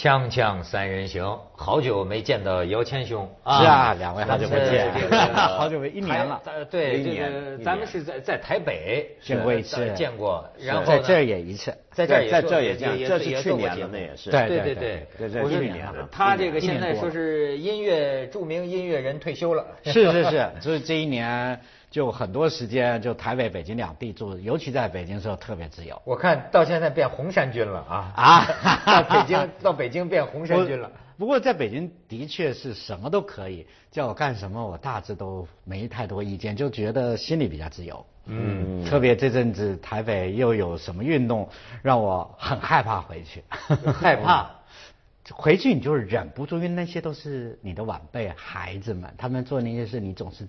锵锵三人行，好久没见到姚谦兄。是啊，两位好久没见。好久没一年了。对，这一年。个咱们是在在台北见过一次。呃见过，然后在这儿也一次。在这儿在这儿也这样这是去年的那也是。对对对对对。对我说一年了。他这个现在说是音乐著名音乐人退休了，是是是，所以这一年就很多时间就台北、北京两地住，尤其在北京的时候特别自由。我看到现在变红衫军了啊啊 到北京到北京变红衫军了。不过在北京的确是什么都可以，叫我干什么我大致都没太多意见，就觉得心里比较自由。嗯，特别这阵子台北又有什么运动，让我很害怕回去。害怕。回去你就是忍不住，因为那些都是你的晚辈、孩子们，他们做那些事，你总是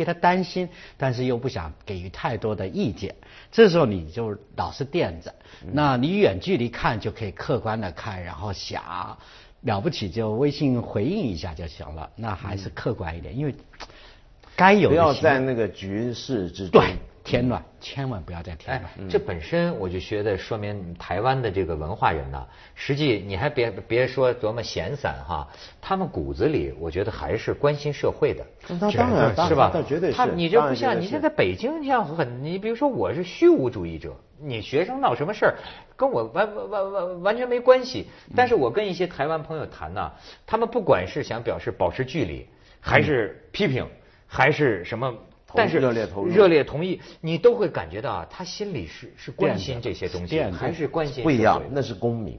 替他担心，但是又不想给予太多的意见。这时候你就老是垫着，那你远距离看就可以客观的看，然后想了不起就微信回应一下就行了。那还是客观一点，因为该有不要在那个局势之中对添乱，千万不要再添哎乱。，这本身我就觉得说明台湾的这个文化人呐，实际你还别别说多么闲散哈，他们骨子里我觉得还是关心社会的。那当然是吧？那绝对是他你这不像你现在北京像很，你比如说我是虚无主义者，你学生闹什么事儿跟我完完完完完全没关系。但是我跟一些台湾朋友谈呐，他们不管是想表示保持距离，还是批评，还是什么。但是热烈投入热烈同意，你都会感觉到啊，他心里是是关心这些东西，还是关心不一样，那是公民，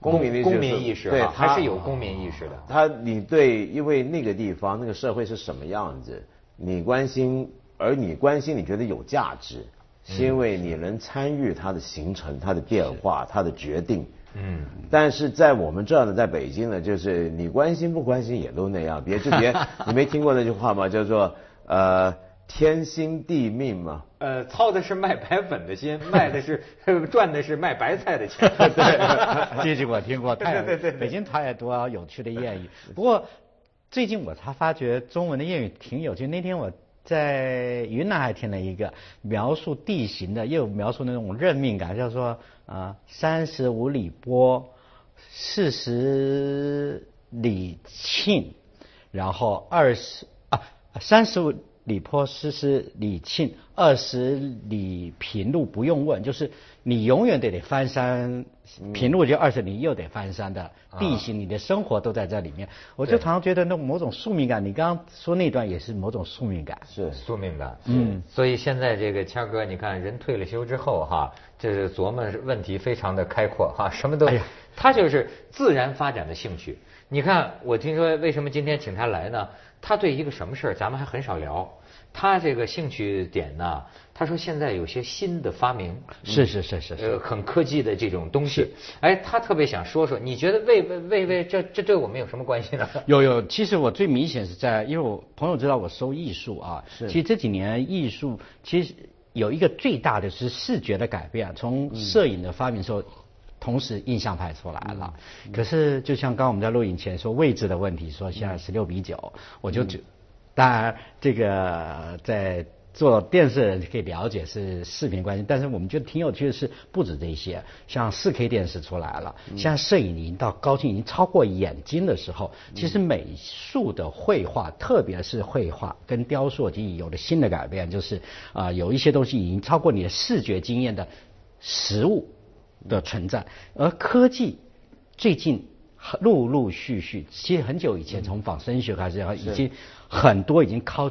公民的公民意识对啊，还他是有公民意识的。他你对，因为那个地方那个社会是什么样子，你关心，而你关心你觉得有价值，是因为你能参与它的形成、它的变化、它的决定。嗯，但是在我们这儿呢，在北京呢，就是你关心不关心也都那样，别就别，你没听过那句话吗？叫做呃天心地命嘛。呃，操的是卖白粉的心，卖的是 赚的是卖白菜的钱。对，这句我听过，对对对北京太多有趣的谚语。不过最近我才发觉中文的谚语挺有趣。那天我在云南还听了一个描述地形的，又描述那种任命感，叫做啊三十五里波，四十里沁，然后二十啊三十五里坡诗诗李沁，二十里平路不用问，就是你永远得得翻山，平路就二十里又得翻山的地形，你的生活都在这里面。我就常常觉得那某种宿命感，你刚刚说那段也是某种宿命感。是宿命感。嗯，所以现在这个谦哥，你看人退了休之后哈，就是琢磨问题非常的开阔哈，什么都哎呀，他就是自然发展的兴趣。你看，我听说为什么今天请他来呢？他对一个什么事儿咱们还很少聊。他这个兴趣点呢，他说现在有些新的发明，是是是是是。呃，很科技的这种东西。哎，他特别想说说，你觉得为为为为这这对我们有什么关系呢？有有，其实我最明显是在，因为我朋友知道我收艺术啊，是其实这几年艺术其实有一个最大的是视觉的改变，从摄影的发明时候。同时印象派出来了，可是就像刚刚我们在录影前说位置的问题，说现在十六比九，我就觉，当然这个在做电视人可以了解是视频关系，但是我们觉得挺有趣的是，不止这些，像四 K 电视出来了，像摄影已经到高清已经超过眼睛的时候，其实美术的绘画，特别是绘画跟雕塑，已经有了新的改变，就是啊、有一些东西已经超过你的视觉经验的实物的存在，而科技最近很陆陆续续，其实很久以前从仿生学开始，已经很多已经超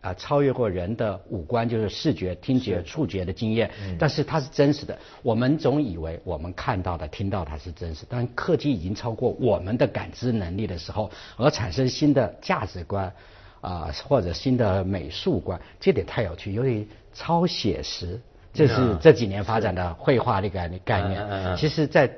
啊、超越过人的五官，就是视觉、听觉、触觉的经验，但是它是真实的。我们总以为我们看到的、听到它是真实，但科技已经超过我们的感知能力的时候，而产生新的价值观。啊、或者新的美术观，这点太有趣，尤其超写实，这是嗯这几年发展的绘画的概念概念。嗯嗯嗯其实，在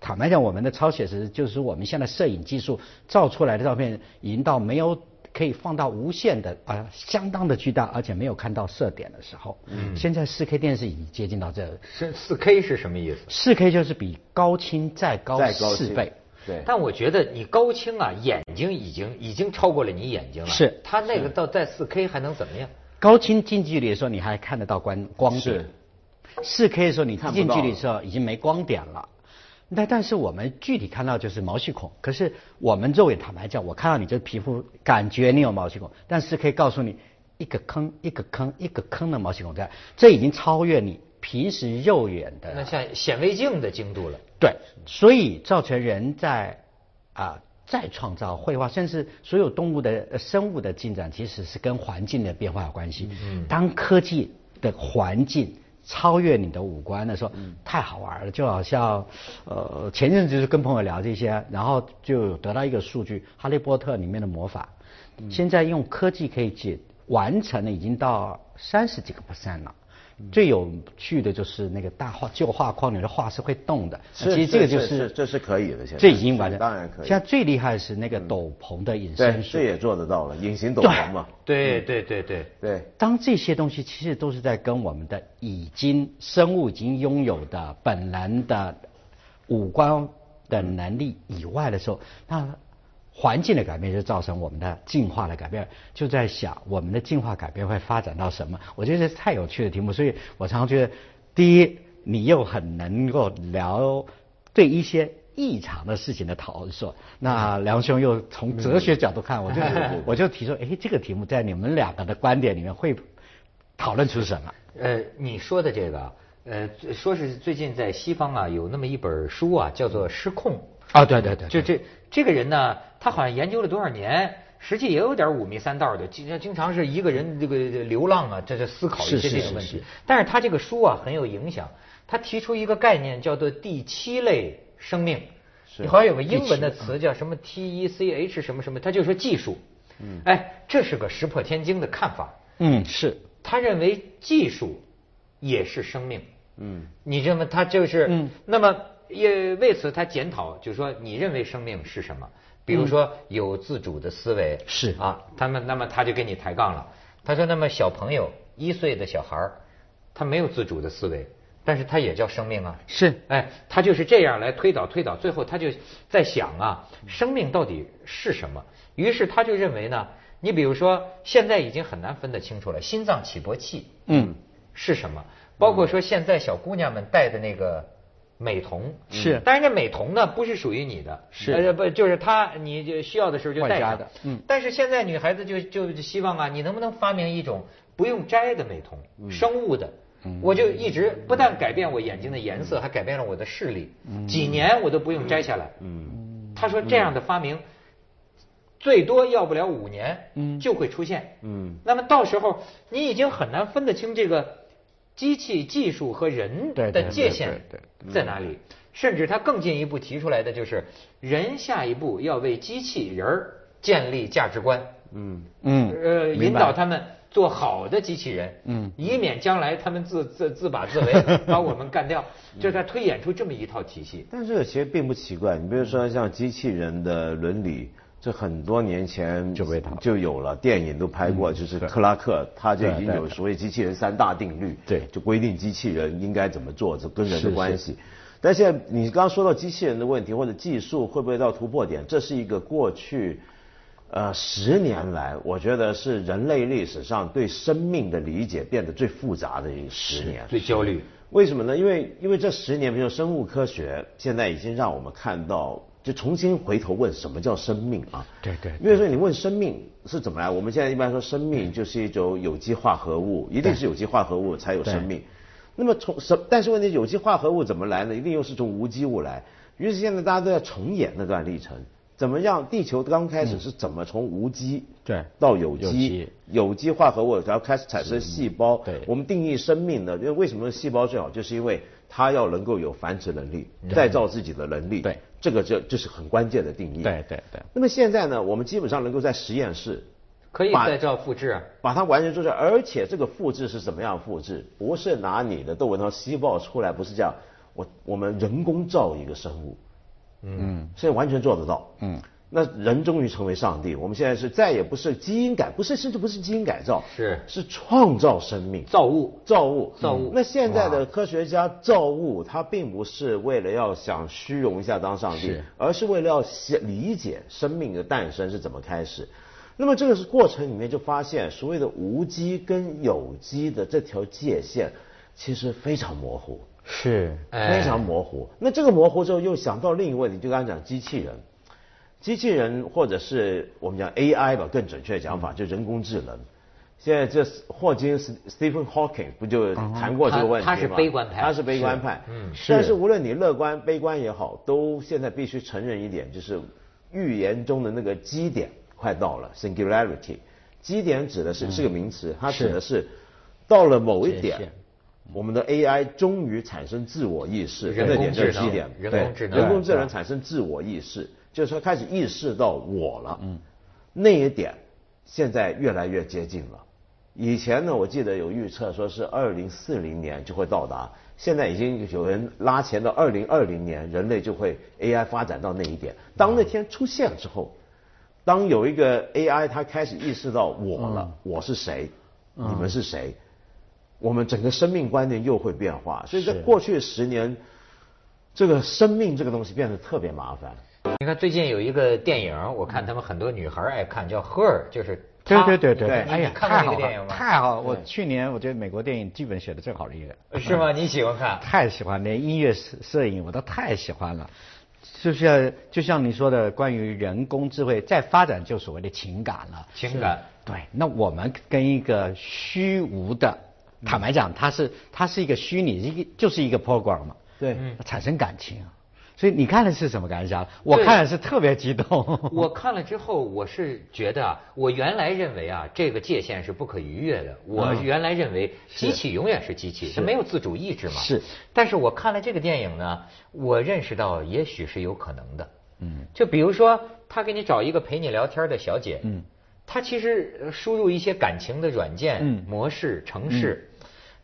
坦白讲，我们的超写实就是我们现在摄影技术照出来的照片，已经到没有可以放到无限的啊、相当的巨大，而且没有看到色点的时候。嗯，现在四 K 电视已经接近到这个，是四 K 是什么意思？四 K 就是比高清再高再高清四倍。对，但我觉得你高清啊，眼睛已经已经超过了你眼睛了。是它那个到在四 K 还能怎么样？高清近距离的时候，你还看得到光光点是；四 K 的时候，你看近距离的时候已经没光点了。那但是我们具体看到就是毛细孔，可是我们肉眼坦白讲，我看到你这皮肤，感觉你有毛细孔，但是可以告诉你一个坑一个坑一个坑的毛细孔在，这已经超越你平时肉眼的。那像显微镜的精度了。对，所以造成人在啊再创造绘画，甚至所有动物的呃生物的进展，其实是跟环境的变化有关系。嗯，当科技的环境超越你的五官的时候，太好玩了，就好像呃前阵子就是跟朋友聊这些，然后就得到一个数据，《哈利波特》里面的魔法，现在用科技可以解完成的已经到三十几个 percent 了。最有趣的就是那个大画旧画框里的画是会动的，其实这个就是是这是可以的现在这已经完成，当然可以。现在最厉害的是那个斗篷的隐身，术。这，也做得到了，隐形斗篷嘛，对对对对。对，当这些东西其实都是在跟我们的已经生物已经拥有的本能的五官的能力以外的时候，那环境的改变就造成我们的进化的改变。就在想我们的进化改变会发展到什么？我觉得这是太有趣的题目，所以我常常觉得，第一，你又很能够聊对一些。异常的事情的讨论说，那梁兄又从哲学角度看，我就 我就提出，哎，这个题目在你们两个的观点里面会讨论出什么？呃，你说的这个，呃，说是最近在西方啊有那么一本书啊，叫做《失控》。啊，对对对，就这这个人呢，他好像研究了多少年，实际也有点五迷三道的，经经常是一个人这个流浪啊，这这思考一些这种问题。但是他这个书啊很有影响，他提出一个概念叫做第七类生命，是。好像有个英文的词叫什么 T E C H 什么什么，他就说技术。嗯，哎，这是个石破天惊的看法。嗯，是，他认为技术也是生命。嗯，你认为他就是，嗯。那么也为此他检讨，就说你认为生命是什么？比如说有自主的思维，是啊，他们那么他就跟你抬杠了。他说，那么小朋友一岁的小孩儿他没有自主的思维，但是他也叫生命啊。是，哎，他就是这样来推导推导，最后他就在想啊，生命到底是什么？于是他就认为呢，你比如说现在已经很难分得清楚了，心脏起搏器，嗯，是什么？包括说现在小姑娘们戴的那个美瞳，是。但是这美瞳呢不是属于你的，是。呃不就是他你就需要的时候就戴上的。嗯。但是现在女孩子就就希望啊，你能不能发明一种不用摘的美瞳，嗯。生物的。我就一直不但改变我眼睛的颜色，还改变了我的视力，嗯。几年我都不用摘下来。嗯。他说这样的发明最多要不了五年，嗯。就会出现。嗯。那么到时候你已经很难分得清这个机器技术和人的界限在哪里。甚至他更进一步提出来的就是，人下一步要为机器人儿建立价值观，嗯嗯，呃，引导他们做好的机器人，嗯以免将来他们自自自把自为，把我们干掉。就他推演出这么一套体系。但这个其实并不奇怪，你比如说像机器人的伦理，这很多年前就被他就有了，电影都拍过，就是克拉克他就已经有所谓机器人三大定律，对就规定机器人应该怎么做，这跟人的关系。但现在你刚刚说到机器人的问题或者技术会不会到突破点，这是一个过去。呃，十年来，我觉得是人类历史上对生命的理解变得最复杂的一个十年。最焦虑。为什么呢？因为因为这十年，比如生物科学，现在已经让我们看到，就重新回头问什么叫生命啊？对对因为说你问生命是怎么来，我们现在一般说生命就是一种有机化合物，一定是有机化合物才有生命。那么从什？但是问题有机化合物怎么来呢？一定又是从无机物来。于是现在大家都在重演那段历程，怎么样？地球刚开始是怎么从无机对到有机有机有机化合物，然后开始产生细胞。对我们定义生命呢，因为为什么细胞最好，就是因为它要能够有繁殖能力、再造自己的能力。对，这个就就是很关键的定义。对对对，那么现在呢，我们基本上能够在实验室可以在这复制啊。把它完全做出来，而且这个复制是怎么样复制？不是拿你的窦文涛细胞出来，不是这样。我我们人工造一个生物，嗯现在完全做得到。嗯，那人终于成为上帝，我们现在是再也不是基因改，不是甚至不是基因改造，是是创造生命。造物，造物，造物那现在的科学家造物，他并不是为了要想虚荣一下当上帝是，而是为了要想理解生命的诞生是怎么开始。那么这个是过程里面就发现，所谓的无机跟有机的这条界限其实非常模糊。是，非常模糊。那这个模糊之后，又想到另一个问题，就刚才讲机器人，机器人或者是我们讲 AI 吧，更准确的讲法，就人工智能。现在这霍金 Stephen Hawking 不就谈过这个问题吗？他是悲观派，他是悲观派。嗯，但是无论你乐观、悲观也好，都现在必须承认一点，就是预言中的那个基点快到了，singularity。基点指的是是个名词，它指的是到了某一点，我们的 AI 终于产生自我意识。人工智能，人工智能，人工智能产生自我意识，就是说开始意识到我了。嗯，那一点现在越来越接近了。以前呢，我记得有预测说是二零四零年就会到达，现在已经有人拉前到二零二零年，人类就会 AI 发展到那一点。当那天出现之后，当有一个 AI 它开始意识到我了，我是谁，你们是谁，我们整个生命观念又会变化。所以在过去十年，这个生命这个东西变得特别麻烦。你看最近有一个电影，我看他们很多女孩爱看，叫《Her》，就是。对对对对，哎呀，太好了，太好！我去年我觉得美国电影剧本写的最好的一个，是吗？你喜欢看？太喜欢，连音乐摄摄影我都太喜欢了。就像就像你说的，关于人工智慧再发展，就所谓的情感了。情感。对，那我们跟一个虚无的，坦白讲，它是它是一个虚拟，一个就是一个 program 嘛，对，产生感情。所以你看的是什么感想？我看的是特别激动。我看了之后，我是觉得啊，我原来认为啊，这个界限是不可逾越的。我原来认为机器永远是机器，它没有自主意志嘛。是。但是我看了这个电影呢，我认识到也许是有可能的。嗯。就比如说，他给你找一个陪你聊天的小姐。嗯。他其实输入一些感情的软件嗯模式、程式，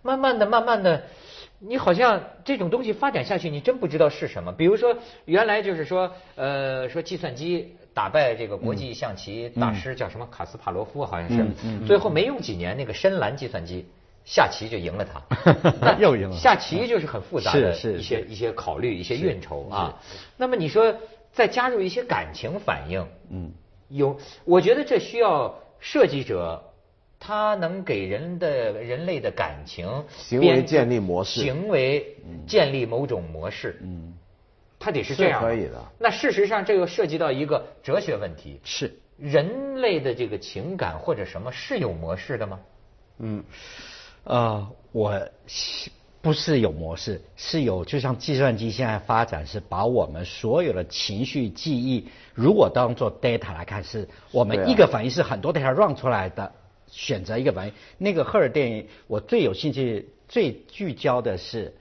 慢慢的、慢慢的。你好像这种东西发展下去，你真不知道是什么。比如说，原来就是说，呃，说计算机打败这个国际象棋大师叫什么卡斯帕罗夫，好像是，最后没用几年，那个深蓝计算机下棋就赢了他，又赢了。下棋就是很复杂的一些一些考虑，一些运筹啊。那么你说再加入一些感情反应，嗯，有，我觉得这需要设计者。它能给人的人类的感情行为建立模式，行为建立某种模式，嗯，它得是这样可以的。那事实上，这又涉及到一个哲学问题：是人类的这个情感或者什么是有模式的吗？嗯，呃，我不是有模式，是有。就像计算机现在发展，是把我们所有的情绪记忆，如果当做 data 来看，是我们一个反应是很多 data run 出来的。选择一个反应，那个赫尔电影，我最有兴趣、最聚焦的是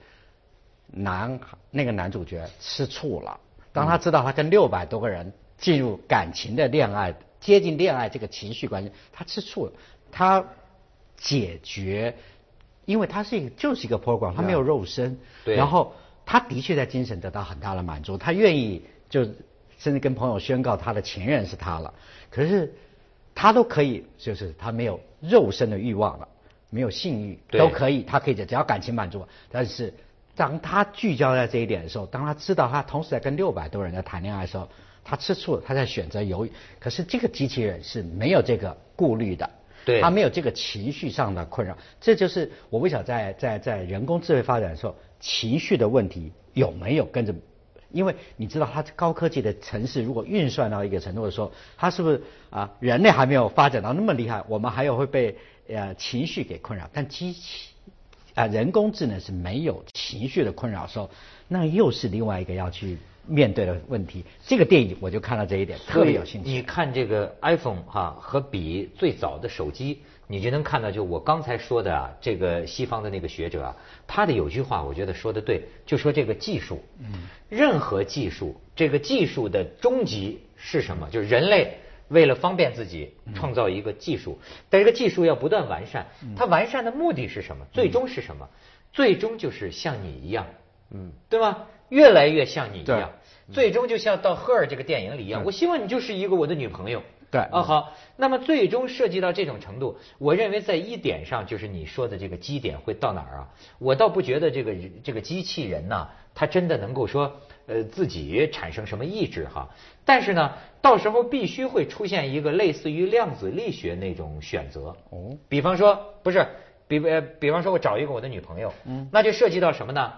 男那个男主角吃醋了。当他知道他跟六百多个人进入感情的恋爱、接近恋爱这个情绪关系，他吃醋了。他解决，因为他是一个就是一个 program，他没有肉身。对。然后他的确在精神得到很大的满足，他愿意就甚至跟朋友宣告他的情人是他了。可是。他都可以，就是他没有肉身的欲望了，没有性欲，都可以，他可以只要感情满足。但是当他聚焦在这一点的时候，当他知道他同时在跟六百多人在谈恋爱的时候，他吃醋，他在选择犹豫。可是这个机器人是没有这个顾虑的，对，他没有这个情绪上的困扰。这就是我为什么在在在人工智慧发展的时候，情绪的问题有没有跟着？因为你知道，它高科技的城市如果运算到一个程度的时候，它是不是啊？人类还没有发展到那么厉害，我们还有会被呃情绪给困扰。但机器啊，人工智能是没有情绪的困扰的时候，那又是另外一个要去面对的问题。这个电影我就看到这一点，特别有兴趣。你看这个 iPhone 哈和比最早的手机。你就能看到，就我刚才说的啊，这个西方的那个学者啊，他的有句话，我觉得说的对，就说这个技术，嗯，任何技术，这个技术的终极是什么？就是人类为了方便自己创造一个技术，但这个技术要不断完善，它完善的目的是什么？最终是什么？最终就是像你一样，嗯，对吗？越来越像你一样，最终就像到《赫尔》这个电影里一样，我希望你就是一个我的女朋友。对啊，好，那么最终涉及到这种程度，我认为在一点上，就是你说的这个基点会到哪儿啊？我倒不觉得这个这个机器人呐，它真的能够说呃自己产生什么意志哈。但是呢，到时候必须会出现一个类似于量子力学那种选择。哦，比方说不是，比呃比方说我找一个我的女朋友，嗯，那就涉及到什么呢？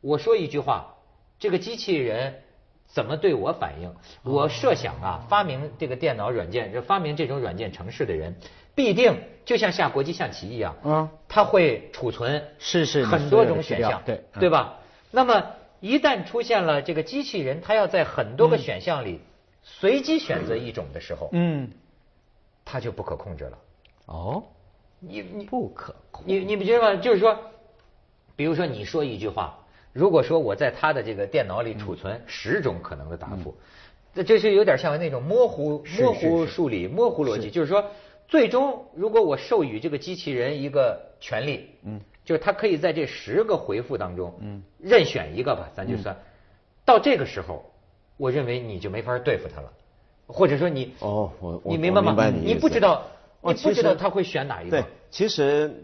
我说一句话，这个机器人怎么对我反应？我设想啊，发明这个电脑软件，这发明这种软件程式的人，必定就像下国际象棋一样，嗯他会储存是是很多种选项，对对吧？那么一旦出现了这个机器人，它要在很多个选项里随机选择一种的时候，嗯，它就不可控制了。哦，你你不可控。你你不觉得吗？就是说，比如说你说一句话，如果说我在他的这个电脑里储存十种可能的答复，这这是有点像那种模糊模糊数理、模糊逻辑，就是说，最终如果我授予这个机器人一个权利，嗯，就是它可以在这十个回复当中，嗯，任选一个吧，咱就算，到这个时候，我认为你就没法对付他了，或者说你哦我我你明白吗？你不知道，哦你不知道他会选哪一个。对，其实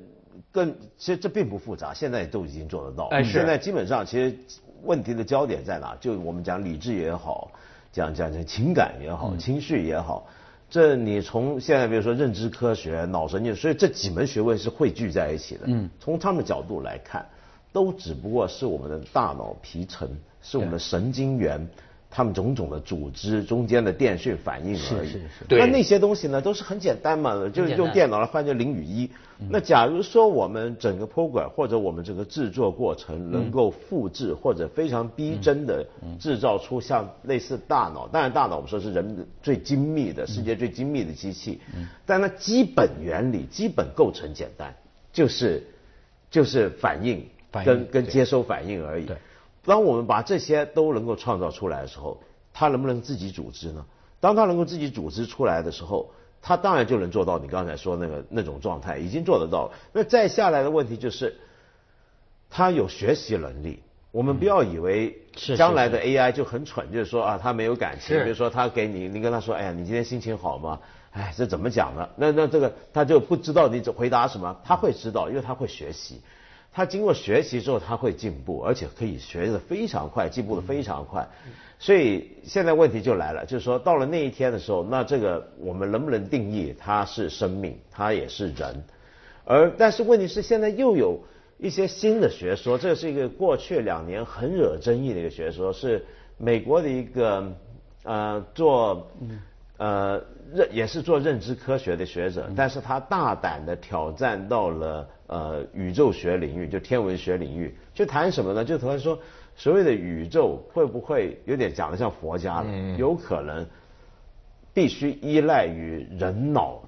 更其实这并不复杂，现在都已经做得到。哎现在基本上其实问题的焦点在哪？就我们讲理智也好，讲讲讲情感也好，情绪也好。这你从现在比如说认知科学、脑神经，所以这几门学问是汇聚在一起的。嗯，从他们的角度来看，都只不过是我们的大脑皮层，是我们的神经元，他们种种的组织中间的电讯反应而已。是是对那那些东西呢，都是很简单嘛，就是用电脑来换成零与一。那假如说我们整个 program 或者我们整个制作过程能够复制或者非常逼真的制造出像类似大脑，当然大脑我们说是人最精密的、世界最精密的机器，但那基本原理、基本构成简单，就是就是反应反应跟跟接收反应而已对。当我们把这些都能够创造出来的时候，它能不能自己组织呢？当它能够自己组织出来的时候，它当然就能做到你刚才说那个那种状态，已经做得到了。那再下来的问题就是，它有学习能力。我们不要以为将来的 AI 就很蠢，就是说啊，它没有感情。比如说他给你，你跟他说，哎呀，你今天心情好吗？哎，这怎么讲呢？那那这个他就不知道你回答什么，他会知道，因为他会学习。他经过学习之后，他会进步，而且可以学得非常快，进步得非常快。所以现在问题就来了，就是说到了那一天的时候，那这个我们能不能定义它是生命，它也是人？而但是问题是，现在又有一些新的学说，这是一个过去两年很惹争议的一个学说，是美国的一个呃做呃认也是做认知科学的学者，但是他大胆的挑战到了呃宇宙学领域，就天文学领域，就谈什么呢？就谈说所谓的宇宙会不会有点讲的像佛家了，有可能必须依赖于人脑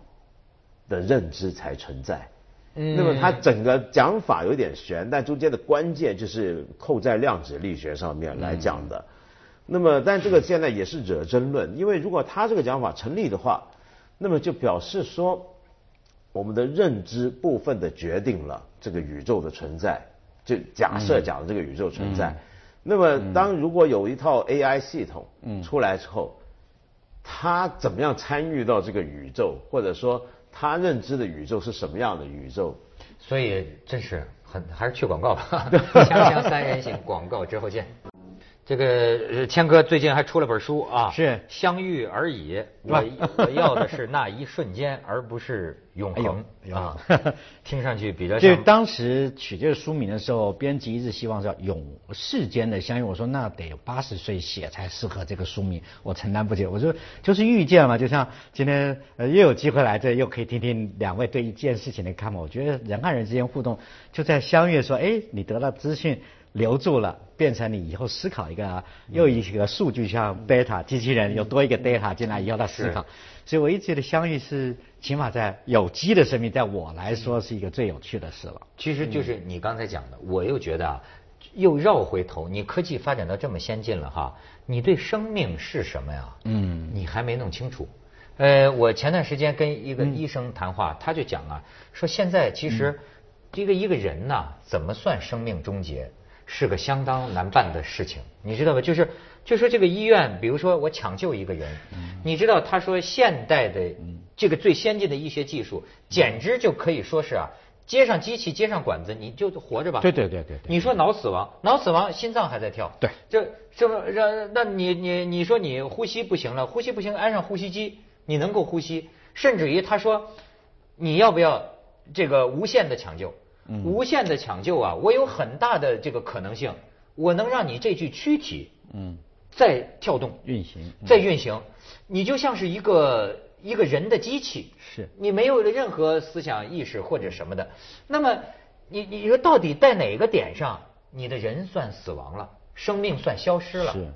的认知才存在。嗯那么它整个讲法有点悬，但中间的关键就是扣在量子力学上面来讲的。那么，但这个现在也是惹争论，因为如果他这个讲法成立的话，那么就表示说，我们的认知部分的决定了这个宇宙的存在，就假设讲的这个宇宙存在。那么，当如果有一套 AI 系统出来之后，他怎么样参与到这个宇宙，或者说他认知的宇宙是什么样的宇宙？所以真是很还是去广告吧。锵锵三人行，广告之后见。这个呃谦哥最近还出了本书啊，是相遇而已。我我要的是那一瞬间，而不是永恒啊。听上去比较就像当时取这个书名的时候，编辑一直希望叫永世间的相遇。我说那得有八十岁写才适合这个书名，我承担不起。我说就是遇见嘛，就像今天呃又有机会来这，又可以听听两位对一件事情的看法。我觉得人和人之间互动就在相遇的时候，哎，你得到资讯。留住了，变成你以后思考一个又一个数据，像 data 机器人又多一个 data 进来以后，他思考。所以我一直觉得相遇是起码在有机的生命，在我来说是一个最有趣的事了。其实就是你刚才讲的，我又觉得啊，又绕回头，你科技发展到这么先进了哈，你对生命是什么呀？嗯，你还没弄清楚。呃，我前段时间跟一个医生谈话，他就讲啊，说现在其实这个一个人呐，怎么算生命终结？是个相当难办的事情，你知道吧？就是就说这个医院，比如说我抢救一个人，你知道他说现代的这个最先进的医学技术，简直就可以说是啊，接上机器接上管子你就活着吧。对对对对对你说脑死亡，脑死亡心脏还在跳。对这这不让那你你你说你呼吸不行了，呼吸不行安上呼吸机，你能够呼吸，甚至于他说你要不要这个无限的抢救？无限的抢救啊，我有很大的这个可能性，我能让你这具躯体，嗯，在跳动运行，在运行，你就像是一个一个人的机器，是。你没有了任何思想意识或者什么的。那么，你你说到底在哪个点上，你的人算死亡了，生命算消失了？是。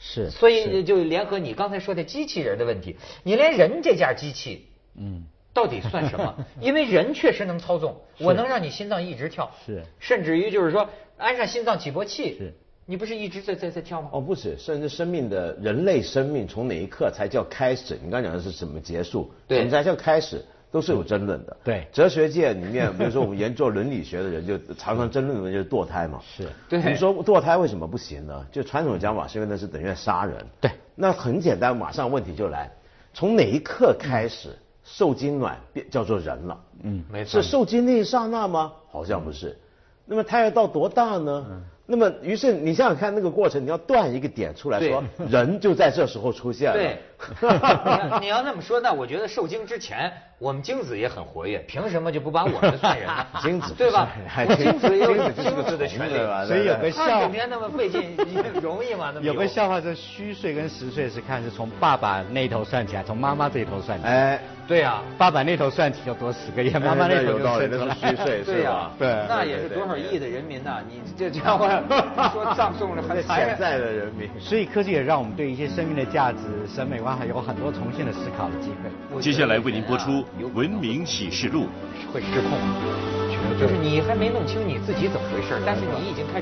是，所以就联合你刚才说的机器人的问题，你连人这件机器，嗯，到底算什么？因为人确实能操纵，我能让你心脏一直跳，是，甚至于就是说安上心脏起搏器，是，你不是一直在在在跳吗？哦，不是，甚至生命的人类生命从哪一刻才叫开始？你刚讲的是什么结束？对，什么才叫开始？都是有争论的。对，哲学界里面，比如说我们研究伦理学的人，就常常争论的就是堕胎嘛。是，对。你说堕胎为什么不行呢？就传统讲法是因为那是等于杀人。对。那很简单，马上问题就来，从哪一刻开始受精卵变叫做人了？嗯，没错。是受精那一刹那吗？好像不是。那么胎儿到多大呢？嗯。那么，于是你想想看那个过程，你要断一个点出来说，人就在这时候出现了。对，你要那么说，那我觉得受精之前，我们精子也很活跃，凭什么就不把我们算人呢？精子对吧？精子也有精子的权利所以有个笑，整天那么费劲，容易吗？有个笑话是虚岁跟实岁是看是从爸爸那头算起来，从妈妈这一头算起来。哎，对呀，爸爸那头算起要多十个月，妈妈那头就算那是虚岁，对呀，对，那也是多少亿的人民呐！你这家伙说葬送了很潜在的人民，所以科技也让我们对一些生命的价值、审美观还有很多重新的思考的机会。接下来为您播出《文明启示录》。会失控，就是你还没弄清你自己怎么回事，但是你已经开始。